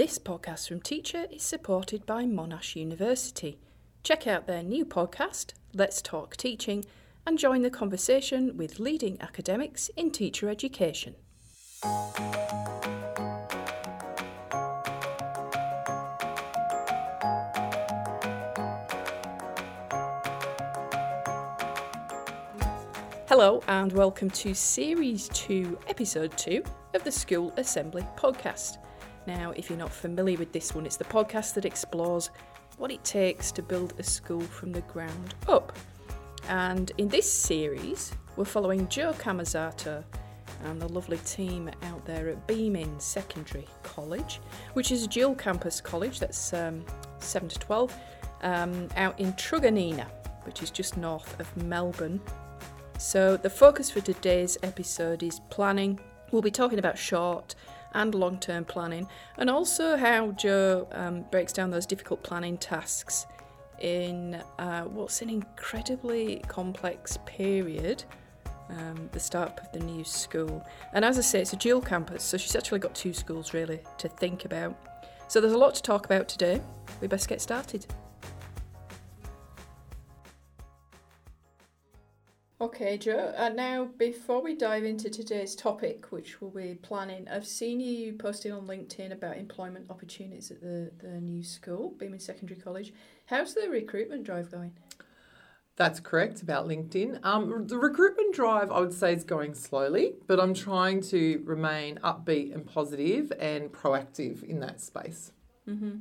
This podcast from Teacher is supported by Monash University. Check out their new podcast, Let's Talk Teaching, and join the conversation with leading academics in teacher education. Hello, and welcome to Series 2, Episode 2 of the School Assembly Podcast. Now, if you're not familiar with this one, it's the podcast that explores what it takes to build a school from the ground up. And in this series, we're following Jo Camozzato and the lovely team out there at Bemin Secondary College, which is a dual campus college that's um, 7 to 12, um, out in Truganina, which is just north of Melbourne. So, the focus for today's episode is planning. We'll be talking about short and long term planning, and also how Jo um, breaks down those difficult planning tasks in uh, what's an incredibly complex period. Um, the start of the new school. And as I say, it's a dual campus, so she's actually got two schools really to think about. So there's a lot to talk about today. We best get started. Okay, Jo. And now, before we dive into today's topic, which will be planning, I've seen you posting on LinkedIn about employment opportunities at the, the new school, Bemin Secondary College. How's the recruitment drive going? That's correct about LinkedIn. Um, the recruitment drive, I would say, is going slowly, but I'm trying to remain upbeat and positive and proactive in that space. Mm-hmm.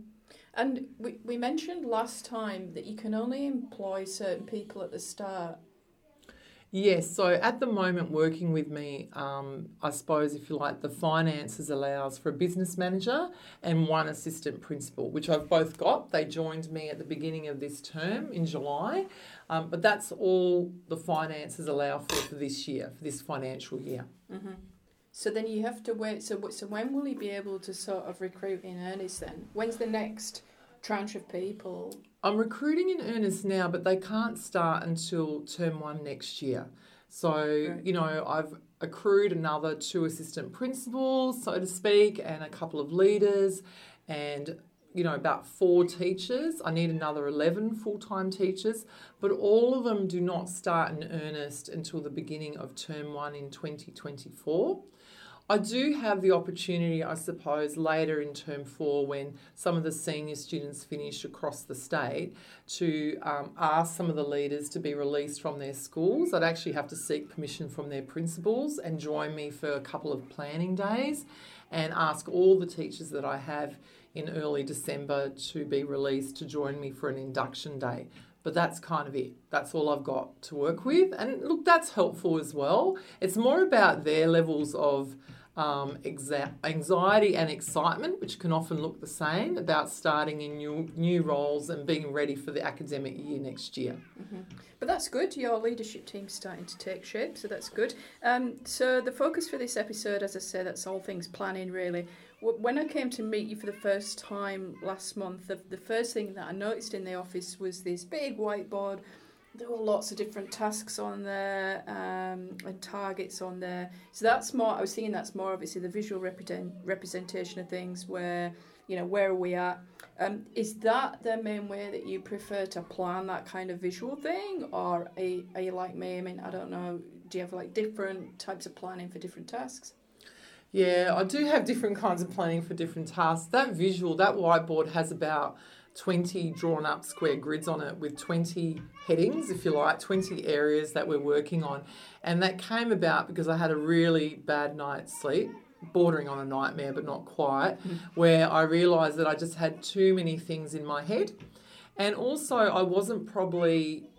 And we, we mentioned last time that you can only employ certain people at the start Yes, so at the moment, working with me, um, I suppose, if you like, the finances allows for a business manager and one assistant principal, which I've both got. They joined me at the beginning of this term in July, um, but that's all the finances allow for for this year, for this financial year. Mm-hmm. So then you have to wait. So, so when will he be able to sort of recruit in earnest then? When's the next tranche of people? I'm recruiting in earnest now, but they can't start until term one next year. So, right. you know, I've accrued another two assistant principals, so to speak, and a couple of leaders, and you know, about four teachers. I need another 11 full time teachers, but all of them do not start in earnest until the beginning of term one in 2024. I do have the opportunity, I suppose, later in term four when some of the senior students finish across the state to um, ask some of the leaders to be released from their schools. I'd actually have to seek permission from their principals and join me for a couple of planning days and ask all the teachers that I have in early December to be released to join me for an induction day but that's kind of it. That's all I've got to work with. And look, that's helpful as well. It's more about their levels of um, anxiety and excitement, which can often look the same, about starting in new, new roles and being ready for the academic year next year. Mm-hmm. But that's good. Your leadership team's starting to take shape, so that's good. Um, so the focus for this episode, as I say, that's all things planning really. When I came to meet you for the first time last month, the, the first thing that I noticed in the office was this big whiteboard there were lots of different tasks on there um, and targets on there. So that's more. I was thinking that's more obviously the visual represent, representation of things. Where you know where are we at? Um, is that the main way that you prefer to plan that kind of visual thing, or are you, are you like me? I mean, I don't know. Do you have like different types of planning for different tasks? Yeah, I do have different kinds of planning for different tasks. That visual, that whiteboard has about 20 drawn up square grids on it with 20 headings, if you like, 20 areas that we're working on. And that came about because I had a really bad night's sleep, bordering on a nightmare, but not quite, mm. where I realised that I just had too many things in my head. And also, I wasn't probably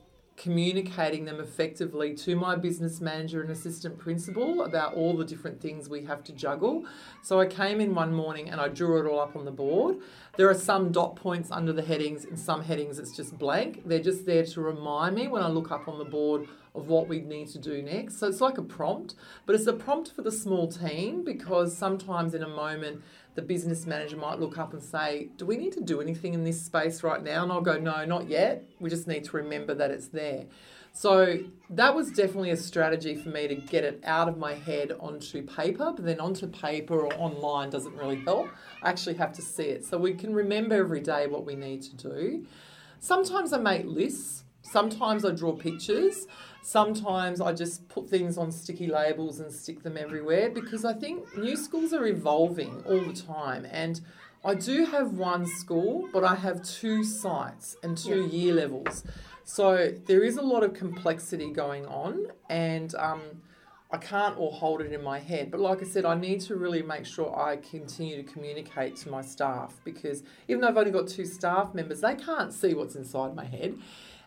communicating them effectively to my business manager and assistant principal about all the different things we have to juggle. So I came in one morning and I drew it all up on the board. There are some dot points under the headings, and some headings it's just blank. They're just there to remind me when I look up on the board of what we need to do next. So it's like a prompt, but it's a prompt for the small team because sometimes in a moment the business manager might look up and say, Do we need to do anything in this space right now? And I'll go, No, not yet. We just need to remember that it's there. So that was definitely a strategy for me to get it out of my head onto paper, but then onto paper or online doesn't really help. I actually have to see it. So we can remember every day what we need to do. Sometimes I make lists, sometimes I draw pictures. Sometimes I just put things on sticky labels and stick them everywhere because I think new schools are evolving all the time. And I do have one school, but I have two sites and two yeah. year levels. So there is a lot of complexity going on, and um, I can't all hold it in my head. But like I said, I need to really make sure I continue to communicate to my staff because even though I've only got two staff members, they can't see what's inside my head.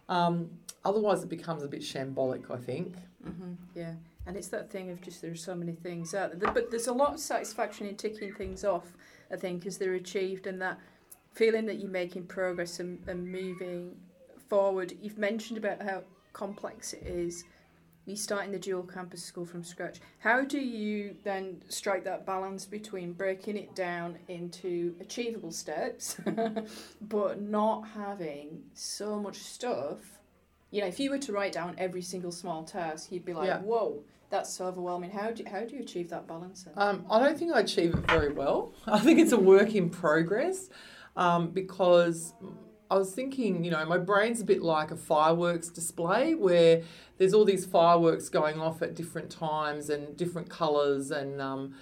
Um, otherwise, it becomes a bit shambolic, I think. Mm-hmm, yeah. And it's that thing of just there's so many things out there. But there's a lot of satisfaction in ticking things off, I think, as they're achieved and that feeling that you're making progress and, and moving forward. You've mentioned about how complex it is. You're starting the dual campus school from scratch. How do you then strike that balance between breaking it down into achievable steps, but not having so much stuff you know, if you were to write down every single small task, you'd be like, yeah. whoa, that's so overwhelming. How do, how do you achieve that balance? Um, I don't think I achieve it very well. I think it's a work in progress um, because I was thinking, you know, my brain's a bit like a fireworks display where there's all these fireworks going off at different times and different colours and um,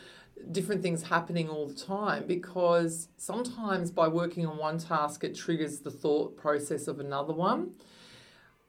different things happening all the time because sometimes by working on one task, it triggers the thought process of another one.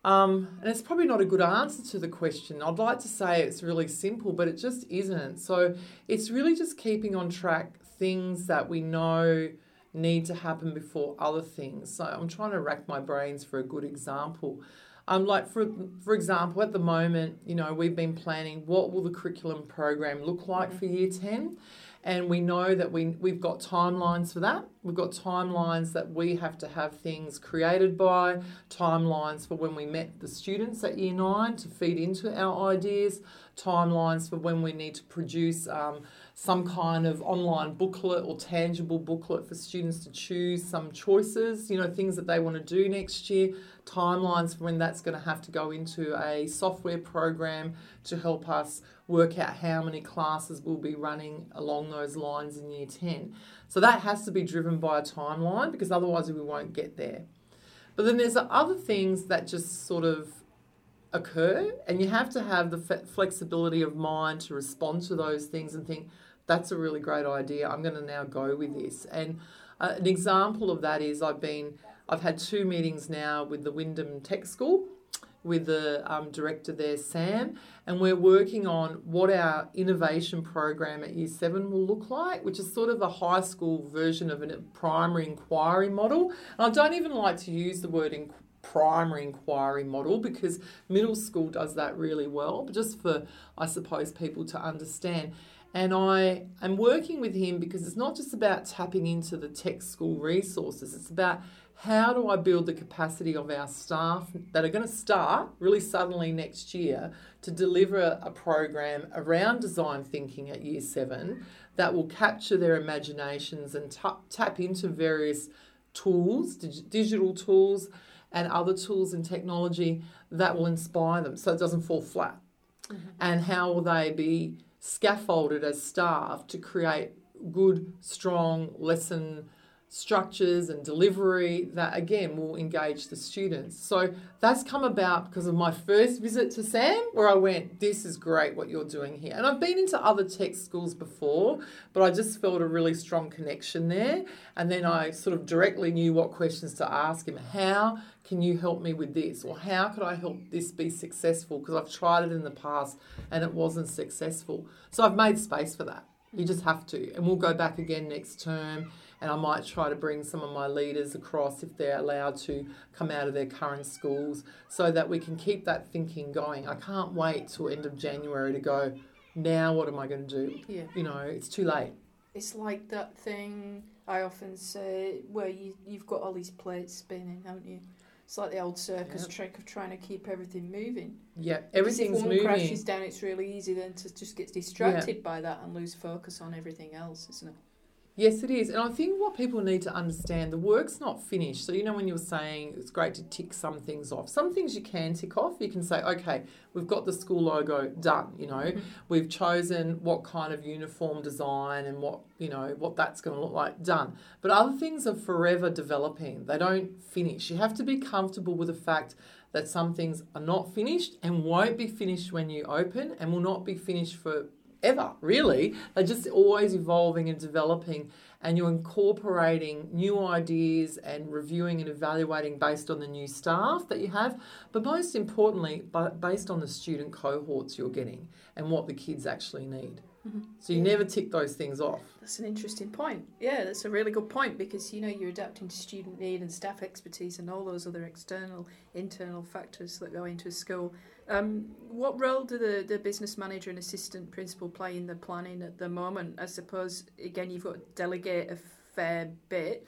Um, and it's probably not a good answer to the question. I'd like to say it's really simple, but it just isn't. So it's really just keeping on track things that we know need to happen before other things. So I'm trying to rack my brains for a good example. Um, like for for example, at the moment, you know, we've been planning what will the curriculum program look like for year ten, and we know that we we've got timelines for that. We've got timelines that we have to have things created by, timelines for when we met the students at year nine to feed into our ideas, timelines for when we need to produce um, some kind of online booklet or tangible booklet for students to choose some choices, you know, things that they want to do next year, timelines for when that's going to have to go into a software program to help us work out how many classes we'll be running along those lines in year 10. So that has to be driven by a timeline because otherwise we won't get there. But then there's other things that just sort of occur and you have to have the flexibility of mind to respond to those things and think that's a really great idea i'm going to now go with this and uh, an example of that is i've been i've had two meetings now with the wyndham tech school with the um, director there, Sam, and we're working on what our innovation program at Year 7 will look like, which is sort of a high school version of a primary inquiry model. And I don't even like to use the word in primary inquiry model because middle school does that really well, but just for, I suppose, people to understand. And I am working with him because it's not just about tapping into the tech school resources, it's about how do I build the capacity of our staff that are going to start really suddenly next year to deliver a program around design thinking at year seven that will capture their imaginations and t- tap into various tools, dig- digital tools, and other tools and technology that will inspire them so it doesn't fall flat? Mm-hmm. And how will they be scaffolded as staff to create good, strong lesson structures and delivery that again will engage the students. So that's come about because of my first visit to Sam, where I went, This is great what you're doing here. And I've been into other tech schools before, but I just felt a really strong connection there. And then I sort of directly knew what questions to ask him. How can you help me with this? Or how could I help this be successful? Because I've tried it in the past and it wasn't successful. So I've made space for that. You just have to. And we'll go back again next term and I might try to bring some of my leaders across if they're allowed to come out of their current schools so that we can keep that thinking going. I can't wait till end of January to go, now what am I going to do? Yeah. You know, it's too late. It's like that thing I often say where you, you've got all these plates spinning, haven't you? It's like the old circus trick of trying to keep everything moving. Yeah, everything's if one moving. crashes down, it's really easy then to just get distracted yeah. by that and lose focus on everything else, isn't it? Yes, it is. And I think what people need to understand the work's not finished. So, you know, when you were saying it's great to tick some things off, some things you can tick off. You can say, okay, we've got the school logo done. You know, mm-hmm. we've chosen what kind of uniform design and what, you know, what that's going to look like done. But other things are forever developing, they don't finish. You have to be comfortable with the fact that some things are not finished and won't be finished when you open and will not be finished for ever, really. They're just always evolving and developing, and you're incorporating new ideas and reviewing and evaluating based on the new staff that you have, but most importantly, based on the student cohorts you're getting and what the kids actually need. Mm-hmm. So you yeah. never tick those things off. That's an interesting point. Yeah, that's a really good point because you know you're adapting to student need and staff expertise and all those other external, internal factors that go into a school. Um, what role do the, the business manager and assistant principal play in the planning at the moment? I suppose, again, you've got to delegate a fair bit.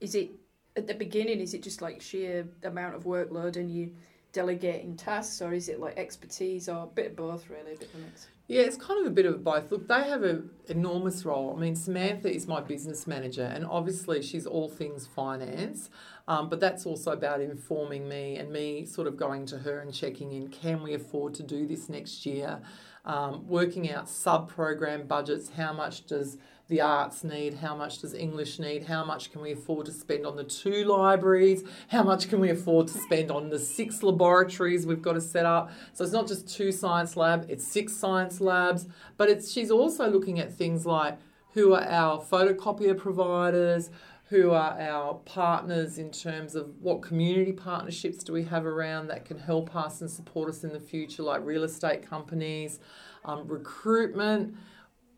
Is it at the beginning, is it just like sheer amount of workload and you delegating tasks, or is it like expertise, or a bit of both, really, a bit of a mix? Yeah, it's kind of a bit of both. Look, they have an enormous role. I mean, Samantha is my business manager, and obviously she's all things finance, um, but that's also about informing me and me sort of going to her and checking in can we afford to do this next year? Um, working out sub program budgets, how much does the arts need, how much does English need, how much can we afford to spend on the two libraries, how much can we afford to spend on the six laboratories we've got to set up. So it's not just two science lab, it's six science labs, but it's she's also looking at things like who are our photocopier providers, who are our partners in terms of what community partnerships do we have around that can help us and support us in the future, like real estate companies, um, recruitment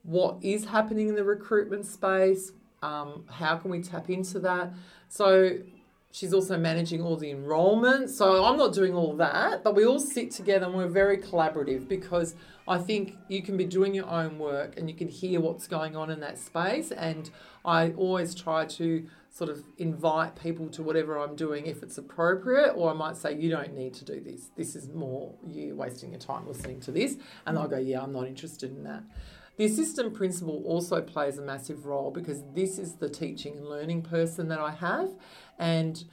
what is happening in the recruitment space, um, how can we tap into that. So she's also managing all the enrollment. So I'm not doing all that, but we all sit together and we're very collaborative because I think you can be doing your own work and you can hear what's going on in that space. And I always try to sort of invite people to whatever I'm doing if it's appropriate, or I might say, You don't need to do this. This is more you wasting your time listening to this. And they'll go, Yeah, I'm not interested in that. The assistant principal also plays a massive role because this is the teaching and learning person that I have. And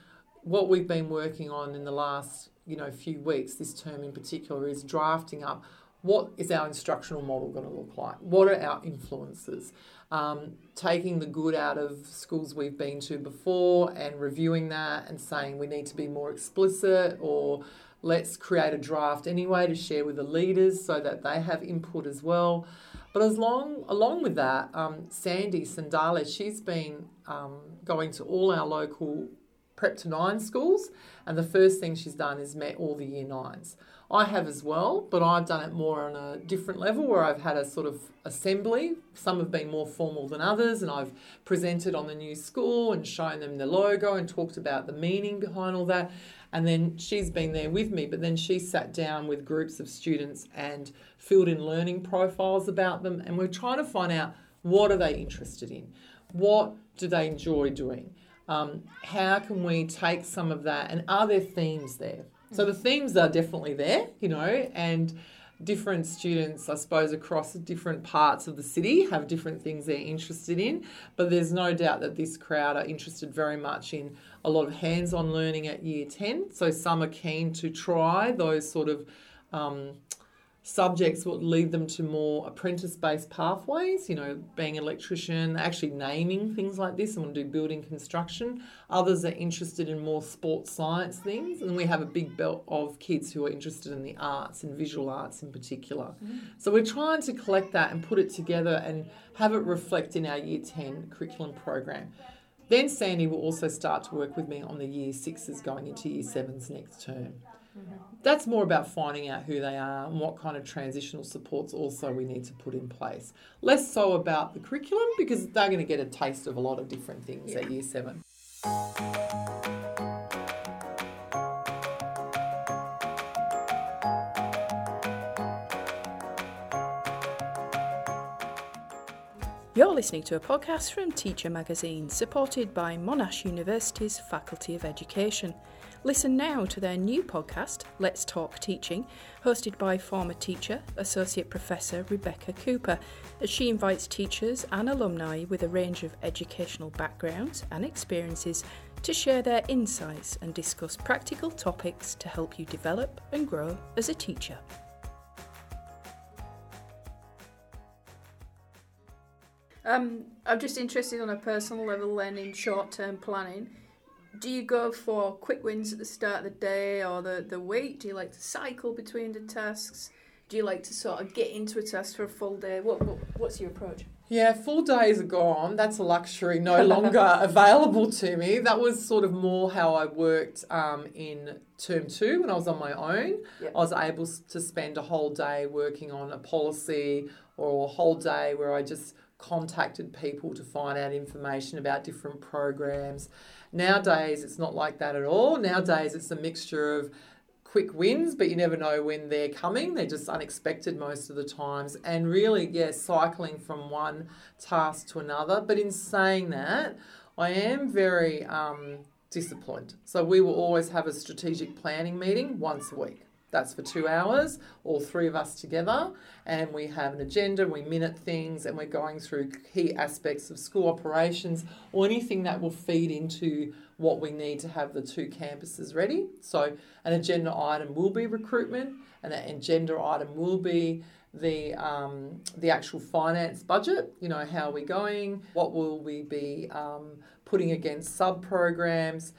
what we've been working on in the last, you know, few weeks, this term in particular, is drafting up what is our instructional model going to look like? What are our influences? Um, taking the good out of schools we've been to before and reviewing that and saying we need to be more explicit or let's create a draft anyway to share with the leaders so that they have input as well. But as long, along with that, um, Sandy Sandale, she's been um, going to all our local prep to nine schools, and the first thing she's done is met all the year nines. I have as well, but I've done it more on a different level where I've had a sort of assembly. Some have been more formal than others, and I've presented on the new school and shown them the logo and talked about the meaning behind all that. And then she's been there with me, but then she sat down with groups of students and filled in learning profiles about them. And we're trying to find out what are they interested in? What do they enjoy doing? Um, how can we take some of that? And are there themes there? So the themes are definitely there, you know, and different students, I suppose, across different parts of the city have different things they're interested in. But there's no doubt that this crowd are interested very much in a lot of hands on learning at year 10. So some are keen to try those sort of um, subjects will lead them to more apprentice based pathways, you know, being an electrician, actually naming things like this and want to do building construction. Others are interested in more sports science things. And we have a big belt of kids who are interested in the arts and visual arts in particular. Mm. So we're trying to collect that and put it together and have it reflect in our year 10 curriculum program. Then Sandy will also start to work with me on the year sixes going into year sevens next term. Mm-hmm. That's more about finding out who they are and what kind of transitional supports also we need to put in place. Less so about the curriculum because they're going to get a taste of a lot of different things yeah. at year seven. You're listening to a podcast from Teacher Magazine, supported by Monash University's Faculty of Education. Listen now to their new podcast, Let's Talk Teaching, hosted by former teacher, Associate Professor Rebecca Cooper, as she invites teachers and alumni with a range of educational backgrounds and experiences to share their insights and discuss practical topics to help you develop and grow as a teacher. Um, I'm just interested on a personal level then in short term planning. Do you go for quick wins at the start of the day or the, the week? Do you like to cycle between the tasks? Do you like to sort of get into a task for a full day? What, what What's your approach? Yeah, full days are gone. That's a luxury no longer available to me. That was sort of more how I worked um, in term two when I was on my own. Yep. I was able to spend a whole day working on a policy or a whole day where I just contacted people to find out information about different programs. Nowadays, it's not like that at all. Nowadays, it's a mixture of quick wins, but you never know when they're coming. They're just unexpected most of the times. And really, yes, yeah, cycling from one task to another. But in saying that, I am very um, disciplined. So we will always have a strategic planning meeting once a week. That's for two hours, all three of us together, and we have an agenda, we minute things, and we're going through key aspects of school operations or anything that will feed into what we need to have the two campuses ready. So, an agenda item will be recruitment, and an agenda item will be the um, the actual finance budget. You know, how are we going? What will we be um, putting against sub programs?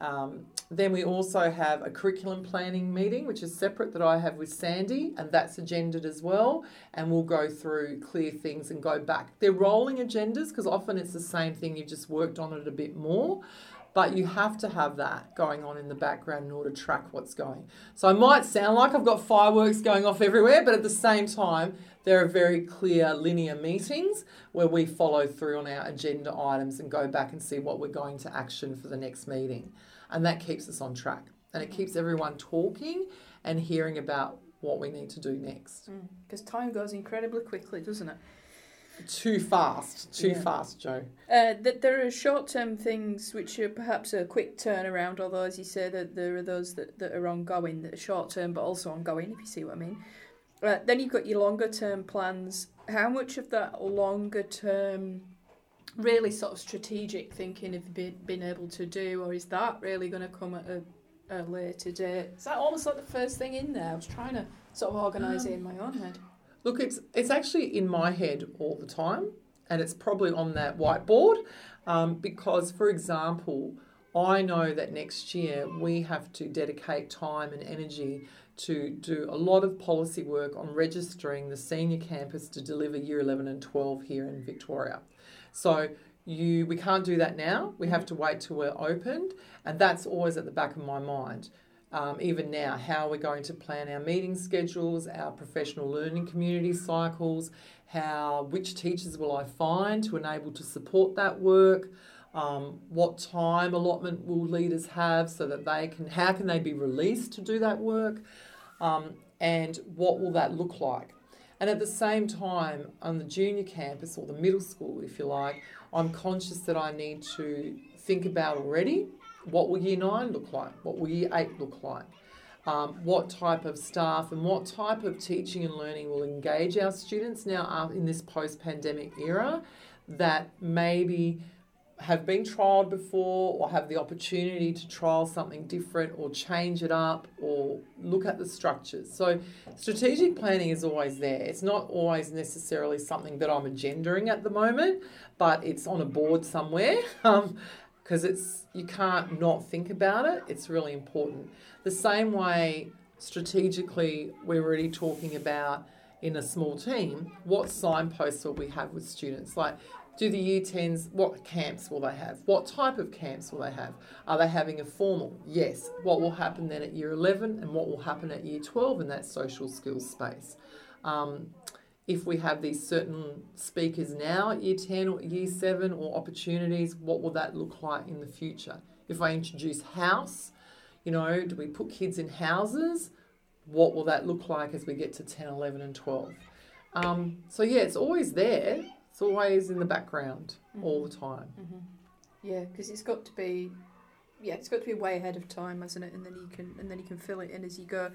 Um, then we also have a curriculum planning meeting, which is separate that I have with Sandy, and that's agendaed as well. And we'll go through clear things and go back. They're rolling agendas because often it's the same thing, you've just worked on it a bit more. But you have to have that going on in the background in order to track what's going. So I might sound like I've got fireworks going off everywhere, but at the same time, there are very clear linear meetings where we follow through on our agenda items and go back and see what we're going to action for the next meeting and that keeps us on track and it keeps everyone talking and hearing about what we need to do next. Because mm, time goes incredibly quickly, doesn't it? Too fast, too yeah. fast, Jo. Uh, that there are short-term things which are perhaps a quick turnaround, although as you say that there are those that, that are ongoing, that are short-term but also ongoing, if you see what I mean. Uh, then you've got your longer-term plans. How much of that longer-term really sort of strategic thinking have you been able to do, or is that really going to come at a, a later date? Is that almost like the first thing in there? I was trying to sort of organise um, it in my own head. Look, it's it's actually in my head all the time, and it's probably on that whiteboard, um, because, for example. I know that next year we have to dedicate time and energy to do a lot of policy work on registering the senior campus to deliver year 11 and 12 here in Victoria. So you we can't do that now. We have to wait till we're opened, and that's always at the back of my mind. Um, even now, how are we're going to plan our meeting schedules, our professional learning community cycles, how which teachers will I find to enable to support that work, um, what time allotment will leaders have so that they can how can they be released to do that work, um, and what will that look like? And at the same time, on the junior campus or the middle school, if you like, I'm conscious that I need to think about already what will year nine look like? What will year eight look like? Um, what type of staff and what type of teaching and learning will engage our students now in this post pandemic era that maybe have been trialled before or have the opportunity to trial something different or change it up or look at the structures. So, strategic planning is always there. It's not always necessarily something that I'm agendering at the moment, but it's on a board somewhere Um, because it's you can't not think about it. It's really important. The same way strategically we're already talking about in a small team, what signposts will we have with students? Like do the year 10s, what camps will they have? What type of camps will they have? Are they having a formal? Yes. What will happen then at year 11 and what will happen at year 12 in that social skills space? Um, if we have these certain speakers now at year 10 or year 7 or opportunities, what will that look like in the future? If I introduce house, you know, do we put kids in houses? What will that look like as we get to 10, 11, and 12? Um, so, yeah, it's always there It's always in the background Mm-hmm. all the time. Yeah, because it's got to be, yeah, it's got to be way ahead of time, hasn't it? And then you can, and then you can fill it in as you go.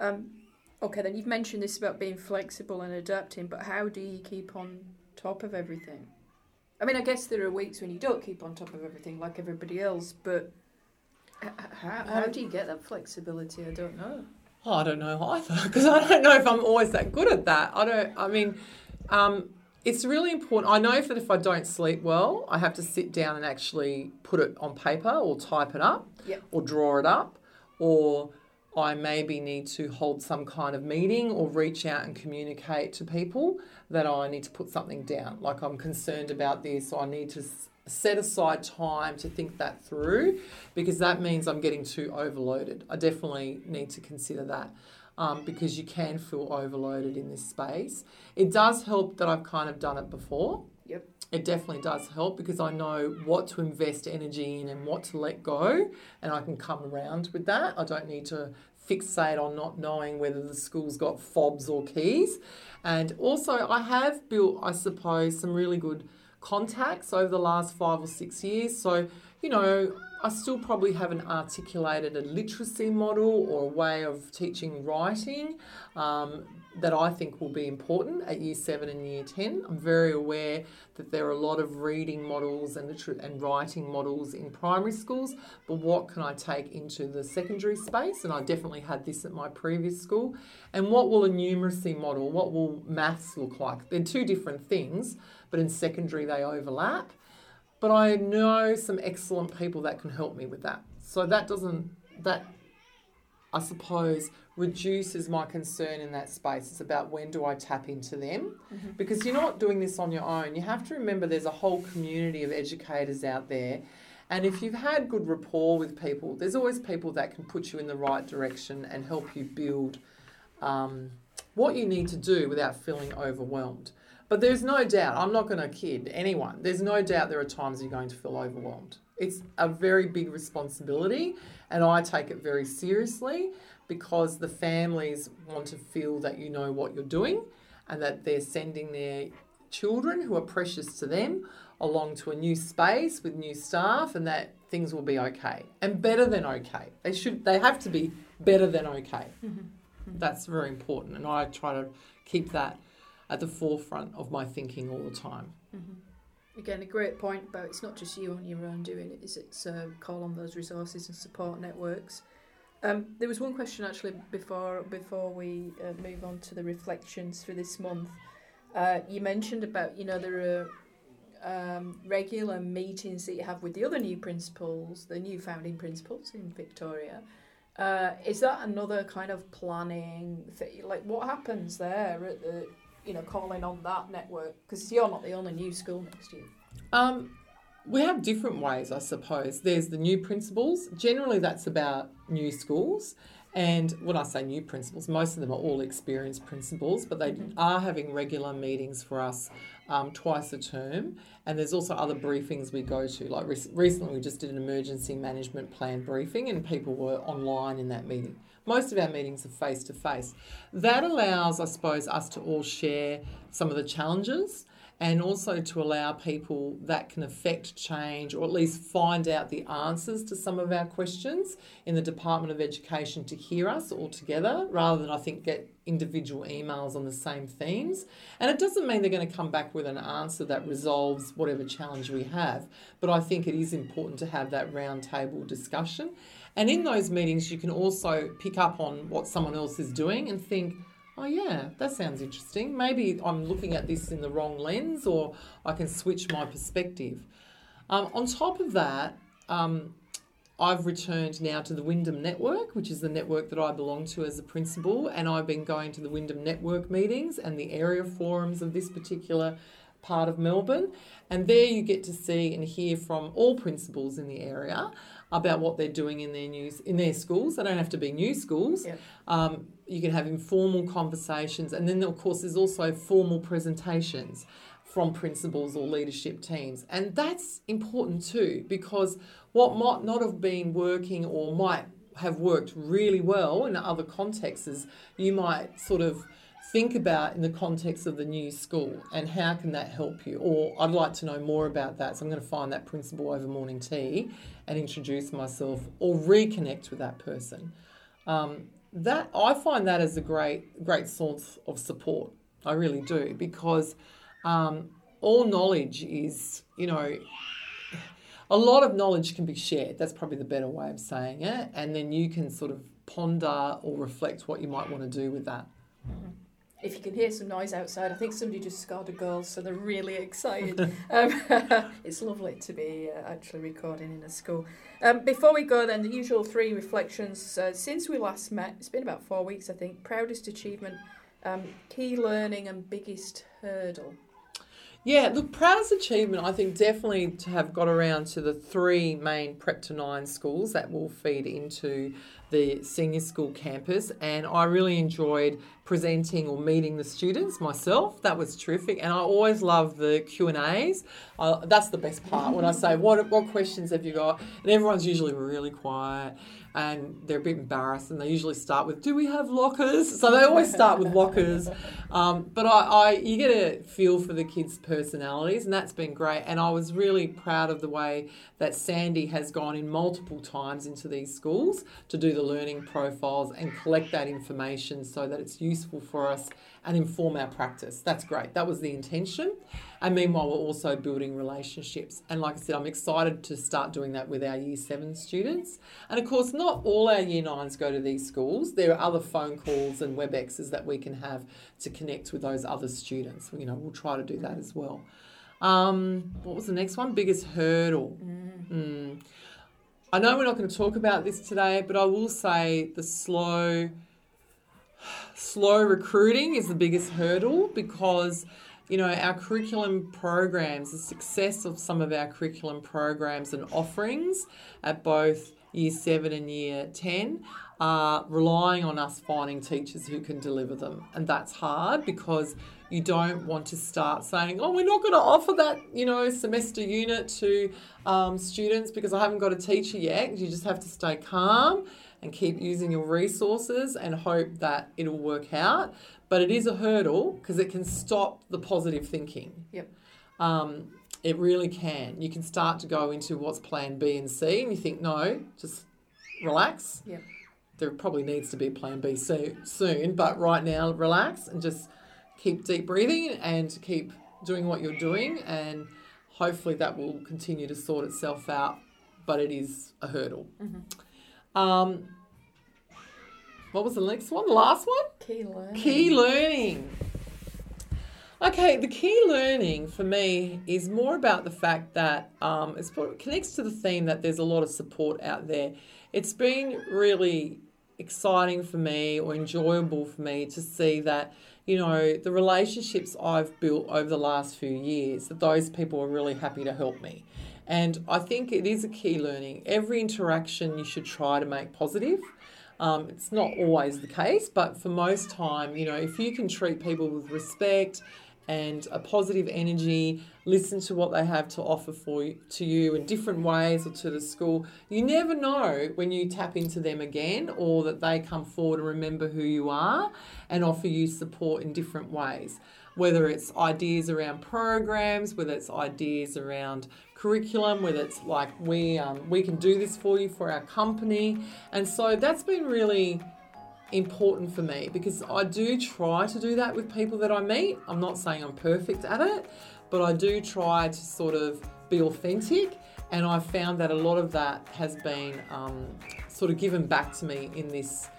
Um, okay, then you've mentioned this about being flexible and adapting, but how do you keep on top of everything? I mean, I guess there are weeks when you don't keep on top of everything like everybody else, but how, how do you get that flexibility? I don't know. Oh, I don't know either because I don't know if I'm always that good at that. I don't. I mean, um, it's really important. I know that if I don't sleep well, I have to sit down and actually put it on paper or type it up, Yep. or draw it up, or I maybe need to hold some kind of meeting or reach out and communicate to people that I need to put something down. Like I'm concerned about this, or I need to set aside time to think that through because that means I'm getting too overloaded. I definitely need to consider that um, because you can feel overloaded in this space. It does help that I've kind of done it before. Yep. It definitely does help because I know what to invest energy in and what to let go, and I can come around with that. I don't need to fixate on not knowing whether the school's got fobs or keys. And also, I have built, I suppose, some really good contacts over the last five or six years. So, you know, I still probably haven't articulated a literacy model or a way of teaching writing um, that I think will be important at year seven and year 10. I'm very aware that there are a lot of reading models and, liter- and writing models in primary schools, but what can I take into the secondary space? And I definitely had this at my previous school. And what will a numeracy model, what will maths look like? They're two different things, but in secondary they overlap. But I know some excellent people that can help me with that. So that doesn't, that I suppose, reduces my concern in that space. It's about when do I tap into them? Because you're not doing this on your own. You have to remember there's a whole community of educators out there. And if you've had good rapport with people, there's always people that can put you in the right direction and help you build um, what you need to do without feeling overwhelmed. But there's no doubt, I'm not going to kid anyone, there's no doubt there are times you're going to feel overwhelmed. It's a very big responsibility, and I take it very seriously because the families want to feel that you know what you're doing and that they're sending their children who are precious to them along to a new space with new staff and that things will be okay and better than okay. They should they have to be better than okay. Mm-hmm. That's very important and i try to keep that at the forefront of my thinking all the time Again, a great point about it's not just you on your own doing it, is it's uh, call on those resources and support networks. Um, there was one question actually before before we uh, move on to the reflections for this month. Uh, you mentioned about you know there are um, regular meetings that you have with the other new principals, the new founding principals in Victoria. Uh, is that another kind of planning? Thing? like what happens there at the you know calling on that network because you're not the only new school next year. Um, we have different ways, I suppose. There's the new principals. Generally, that's about new schools. And when I say new principals, most of them are all experienced principals, but they are having regular meetings for us um, twice a term. And there's also other briefings we go to. Like rec- recently, we just did an emergency management plan briefing, and people were online in that meeting. Most of our meetings are face to face. That allows, I suppose, us to all share some of the challenges and also to allow people that can affect change or at least find out the answers to some of our questions in the Department of Education to hear us all together rather than, I think, get individual emails on the same themes. And it doesn't mean they're going to come back with an answer that resolves whatever challenge we have, but I think it is important to have that roundtable discussion. And in those meetings, you can also pick up on what someone else is doing and think, oh, yeah, that sounds interesting. Maybe I'm looking at this in the wrong lens, or I can switch my perspective. Um, on top of that, um, I've returned now to the Wyndham Network, which is the network that I belong to as a principal, and I've been going to the Wyndham Network meetings and the area forums of this particular part of Melbourne. And there you get to see and hear from all principals in the area about what they're doing in their news in their schools. They don't have to be new schools. Yep. Um, you can have informal conversations, and then of course there's also formal presentations from principals or leadership teams, and that's important too because what might not have been working or might have worked really well in other contexts is you might sort of think about in the context of the new school and how can that help you? Or I'd like to know more about that. So I'm going to find that principal over morning tea and introduce myself or reconnect with that person. Um, that I find that as a great great source of support. I really do because um, all knowledge is you know a lot of knowledge can be shared. That's probably the better way of saying it, and then you can sort of ponder or reflect what you might want to do with that. Mm-hmm. If you can hear some noise outside, I think somebody just scored a goal, so they're really excited. um, it's lovely to be uh, actually recording in a school. Um, before we go, then, the usual three reflections. Uh, since we last met, it's been about four weeks, I think. Proudest achievement, um, key learning, and biggest hurdle. Yeah, look, proudest achievement, I think definitely to have got around to the three main prep to nine schools that will feed into the senior school campus. And I really enjoyed presenting or meeting the students myself. That was terrific. And I always love the Q&As. Uh, that's the best part when I say, what, what questions have you got? And everyone's usually really quiet and they're a bit embarrassed and they usually start with do we have lockers so they always start with lockers um, but I, I you get a feel for the kids personalities and that's been great and i was really proud of the way that sandy has gone in multiple times into these schools to do the learning profiles and collect that information so that it's useful for us and inform our practice that's great that was the intention and meanwhile, we're also building relationships. And like I said, I'm excited to start doing that with our year seven students. And of course, not all our year nines go to these schools. There are other phone calls and WebExes that we can have to connect with those other students. You know, we'll try to do that as well. Um, what was the next one? Biggest hurdle. Mm. Mm. I know we're not going to talk about this today, but I will say the slow, slow recruiting is the biggest hurdle because you know, our curriculum programs, the success of some of our curriculum programs and offerings at both year seven and year 10 are relying on us finding teachers who can deliver them. And that's hard because you don't want to start saying, oh, we're not going to offer that, you know, semester unit to um, students because I haven't got a teacher yet. You just have to stay calm and keep using your resources and hope that it'll work out but it is a hurdle because it can stop the positive thinking. Yep. Um, it really can. You can start to go into what's plan B and C, and you think, no, just relax. Yep. There probably needs to be plan B so, soon, but right now, relax and just keep deep breathing and keep doing what you're doing, and hopefully that will continue to sort itself out. But it is a hurdle. Mm-hmm. Um, what was the next one? The last one? Key learning. Key learning. Okay, the key learning for me is more about the fact that um, it connects to the theme that there's a lot of support out there. It's been really exciting for me or enjoyable for me to see that you know the relationships I've built over the last few years that those people are really happy to help me. And I think it is a key learning. Every interaction you should try to make positive. Um, it's not always the case, but for most time, you know, if you can treat people with respect and a positive energy, listen to what they have to offer for you, to you in different ways or to the school, you never know when you tap into them again or that they come forward and remember who you are and offer you support in different ways. Whether it's ideas around programs, whether it's ideas around curriculum, whether it's like we um, we can do this for you for our company, and so that's been really important for me because I do try to do that with people that I meet. I'm not saying I'm perfect at it, but I do try to sort of be authentic, and I found that a lot of that has been um, sort of given back to me in this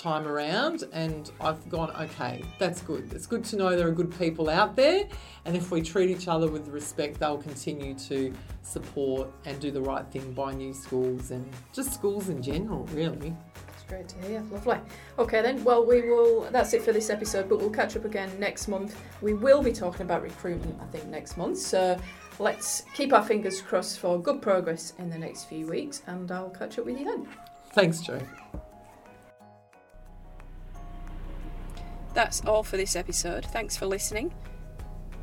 time around and I've gone, okay, that's good. It's good to know there are good people out there and if we treat each other with respect, they'll continue to support and do the right thing by new schools and just schools in general, really. That's great to hear. Lovely. Okay then, well we will that's it for this episode, but we'll catch up again next month. We will be talking about recruitment, I think, next month. So let's keep our fingers crossed for good progress in the next few weeks and I'll catch up with you then. Thanks, Jo. That's all for this episode. Thanks for listening.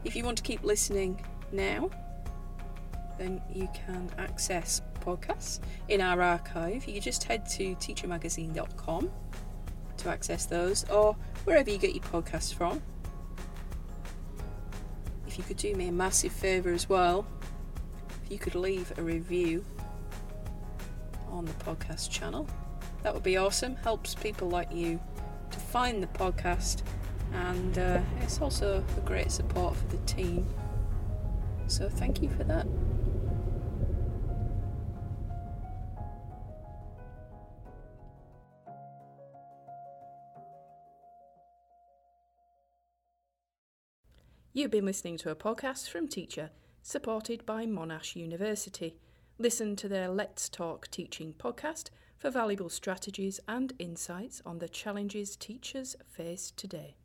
If you want to keep listening now, then you can access podcasts in our archive. You just head to teachermagazine.com to access those or wherever you get your podcasts from. If you could do me a massive favour as well, if you could leave a review on the podcast channel, that would be awesome. Helps people like you to find the podcast, and uh, it's also a great support for the team. So, thank you for that. You've been listening to a podcast from Teacher, supported by Monash University. Listen to their Let's Talk Teaching podcast for valuable strategies and insights on the challenges teachers face today.